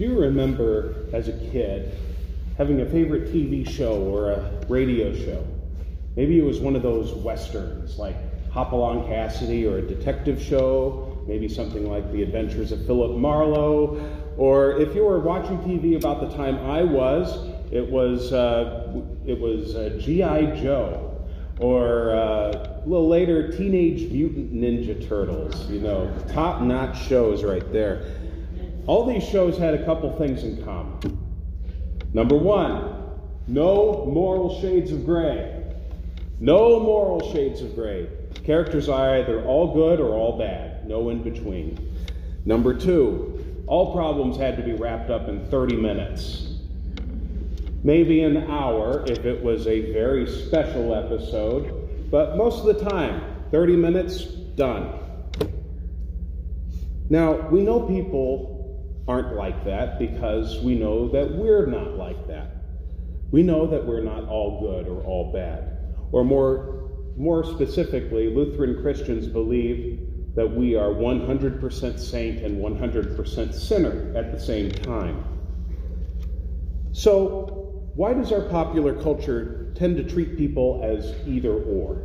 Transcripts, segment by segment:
Do remember as a kid having a favorite TV show or a radio show? Maybe it was one of those westerns like Hopalong Cassidy or a detective show, maybe something like The Adventures of Philip Marlowe, or if you were watching TV about the time I was, it was uh, it was uh, G.I. Joe, or uh, a little later Teenage Mutant Ninja Turtles. You know, top-notch shows right there. All these shows had a couple things in common. Number one, no moral shades of gray. No moral shades of gray. Characters are either all good or all bad, no in between. Number two, all problems had to be wrapped up in 30 minutes. Maybe an hour if it was a very special episode, but most of the time, 30 minutes, done. Now, we know people aren't like that because we know that we're not like that. We know that we're not all good or all bad. Or more, more specifically, Lutheran Christians believe that we are 100% saint and 100% sinner at the same time. So, why does our popular culture tend to treat people as either or?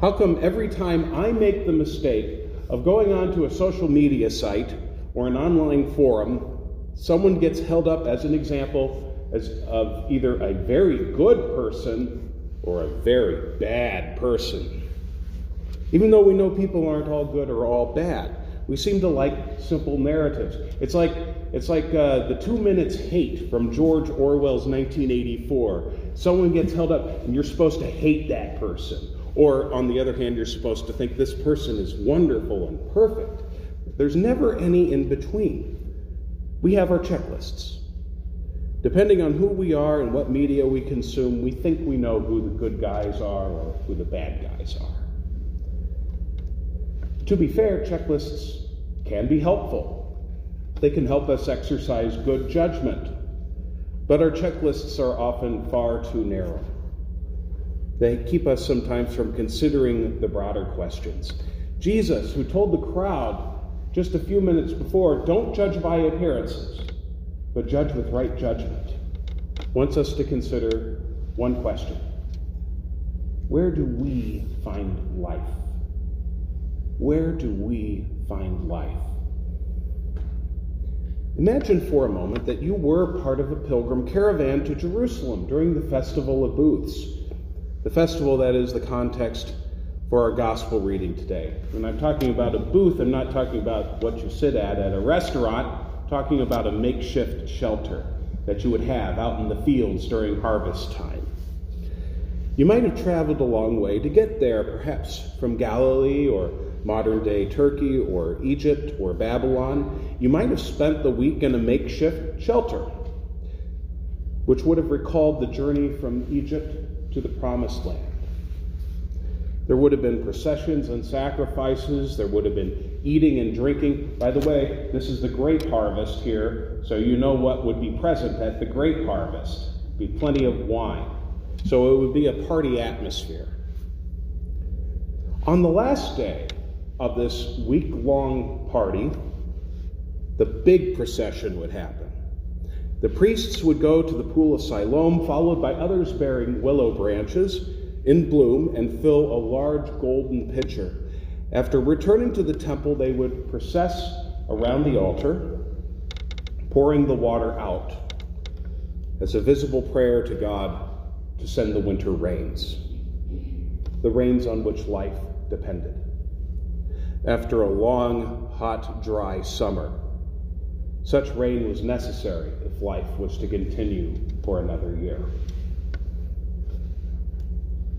How come every time I make the mistake of going onto a social media site or an online forum, someone gets held up as an example as of either a very good person or a very bad person. Even though we know people aren't all good or all bad, we seem to like simple narratives. It's like it's like uh, the two minutes hate from George Orwell's 1984. Someone gets held up, and you're supposed to hate that person. Or on the other hand, you're supposed to think this person is wonderful and perfect. There's never any in between. We have our checklists. Depending on who we are and what media we consume, we think we know who the good guys are or who the bad guys are. To be fair, checklists can be helpful. They can help us exercise good judgment, but our checklists are often far too narrow. They keep us sometimes from considering the broader questions. Jesus, who told the crowd just a few minutes before, don't judge by appearances, but judge with right judgment, wants us to consider one question Where do we find life? Where do we find life? Imagine for a moment that you were part of a pilgrim caravan to Jerusalem during the Festival of Booths, the festival that is the context for our gospel reading today. When I'm talking about a booth, I'm not talking about what you sit at at a restaurant, I'm talking about a makeshift shelter that you would have out in the fields during harvest time. You might have traveled a long way to get there, perhaps from Galilee or modern day Turkey or Egypt or Babylon. You might have spent the week in a makeshift shelter, which would have recalled the journey from Egypt to the promised land. There would have been processions and sacrifices. There would have been eating and drinking. By the way, this is the grape harvest here, so you know what would be present at the grape harvest. Be plenty of wine. So it would be a party atmosphere. On the last day of this week long party, the big procession would happen. The priests would go to the pool of Siloam, followed by others bearing willow branches in bloom and fill a large golden pitcher. After returning to the temple, they would process around the altar, pouring the water out as a visible prayer to God to send the winter rains, the rains on which life depended. After a long, hot, dry summer, such rain was necessary if life was to continue for another year.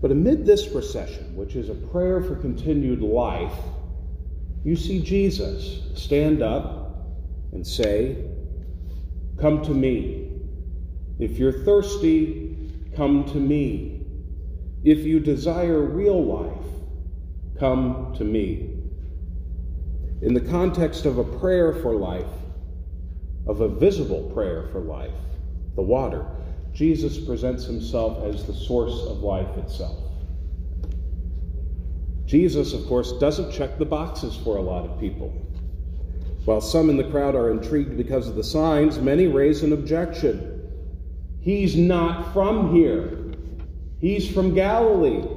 But amid this procession, which is a prayer for continued life, you see Jesus stand up and say, Come to me. If you're thirsty, come to me. If you desire real life, come to me. In the context of a prayer for life, of a visible prayer for life, the water, Jesus presents himself as the source of life itself. Jesus, of course, doesn't check the boxes for a lot of people. While some in the crowd are intrigued because of the signs, many raise an objection. He's not from here, he's from Galilee.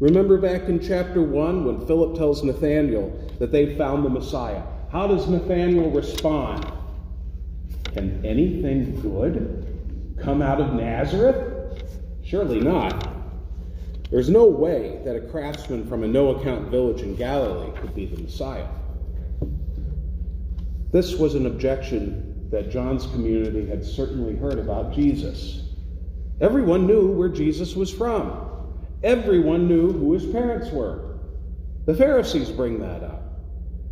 Remember back in chapter 1 when Philip tells Nathanael that they found the Messiah. How does Nathanael respond? Can anything good come out of Nazareth? Surely not. There's no way that a craftsman from a no account village in Galilee could be the Messiah. This was an objection that John's community had certainly heard about Jesus. Everyone knew where Jesus was from. Everyone knew who his parents were. The Pharisees bring that up.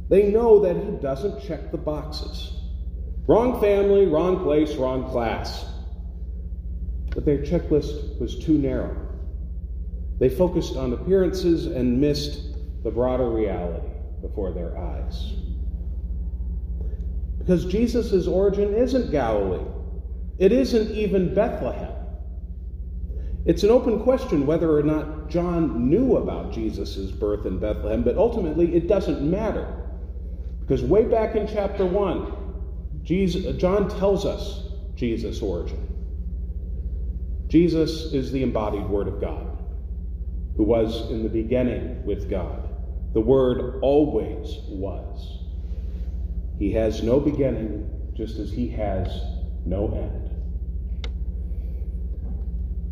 They know that he doesn't check the boxes. Wrong family, wrong place, wrong class. But their checklist was too narrow. They focused on appearances and missed the broader reality before their eyes. Because Jesus' origin isn't Galilee, it isn't even Bethlehem. It's an open question whether or not John knew about Jesus' birth in Bethlehem, but ultimately it doesn't matter. Because way back in chapter 1, Jesus, John tells us Jesus' origin. Jesus is the embodied Word of God, who was in the beginning with God. The Word always was. He has no beginning, just as He has no end.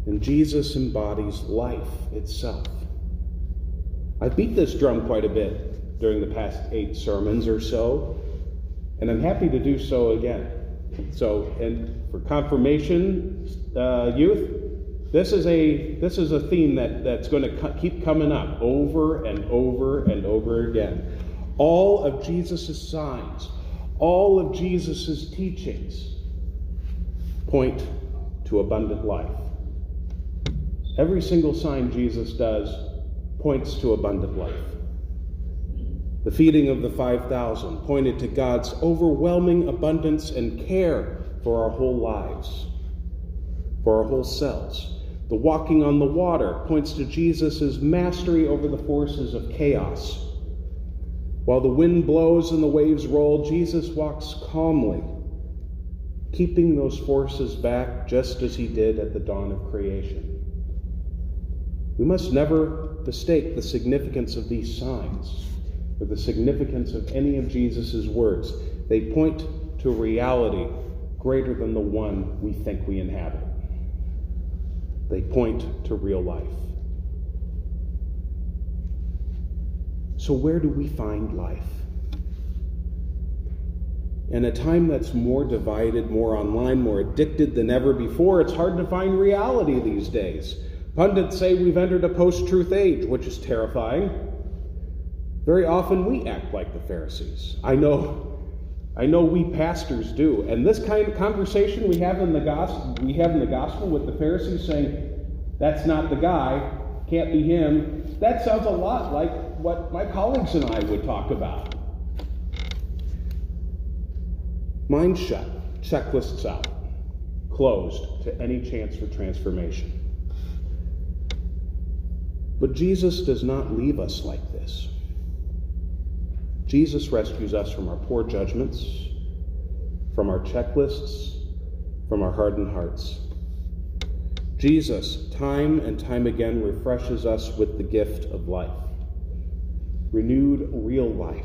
And Jesus embodies life itself. I beat this drum quite a bit during the past eight sermons or so, and I'm happy to do so again. So, and for confirmation, uh, youth, this is a this is a theme that, that's going to co- keep coming up over and over and over again. All of Jesus' signs, all of Jesus' teachings point to abundant life. Every single sign Jesus does points to abundant life. The feeding of the 5,000 pointed to God's overwhelming abundance and care for our whole lives, for our whole selves. The walking on the water points to Jesus' mastery over the forces of chaos. While the wind blows and the waves roll, Jesus walks calmly, keeping those forces back just as he did at the dawn of creation. We must never mistake the significance of these signs or the significance of any of Jesus' words. They point to a reality greater than the one we think we inhabit. They point to real life. So, where do we find life? In a time that's more divided, more online, more addicted than ever before, it's hard to find reality these days. Pundits say we've entered a post truth age, which is terrifying. Very often we act like the Pharisees. I know. I know we pastors do. And this kind of conversation we have in the gospel, we have in the gospel with the Pharisees saying, that's not the guy, can't be him. That sounds a lot like what my colleagues and I would talk about. Mind shut, checklists out, closed to any chance for transformation. But Jesus does not leave us like this. Jesus rescues us from our poor judgments, from our checklists, from our hardened hearts. Jesus, time and time again, refreshes us with the gift of life, renewed real life,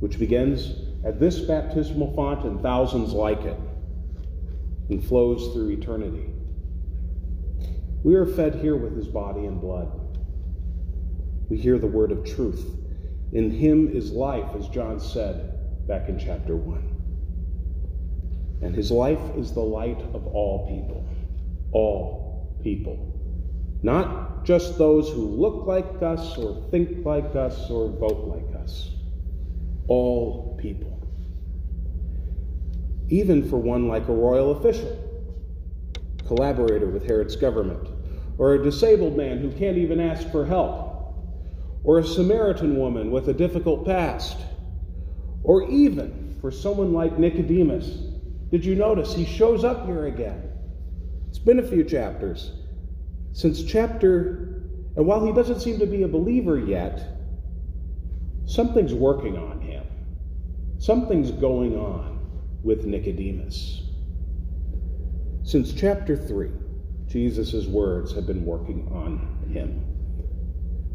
which begins at this baptismal font and thousands like it, and flows through eternity. We are fed here with his body and blood we hear the word of truth. In him is life, as John said back in chapter 1. And his life is the light of all people. All people. Not just those who look like us or think like us or vote like us. All people. Even for one like a royal official, collaborator with Herod's government, or a disabled man who can't even ask for help or a Samaritan woman with a difficult past, or even for someone like Nicodemus. Did you notice he shows up here again? It's been a few chapters. Since chapter, and while he doesn't seem to be a believer yet, something's working on him. something's going on with Nicodemus. Since chapter 3, Jesus' words have been working on him.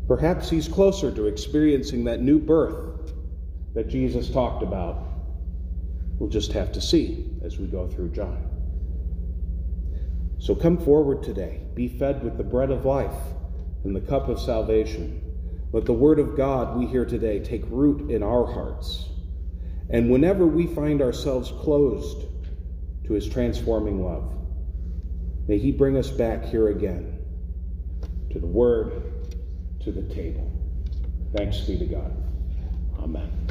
Perhaps he's closer to experiencing that new birth that Jesus talked about. We'll just have to see as we go through John. So come forward today, be fed with the bread of life and the cup of salvation. Let the word of God we hear today take root in our hearts. And whenever we find ourselves closed to his transforming love, may he bring us back here again to the word, to the table. Thanks be to God. Amen.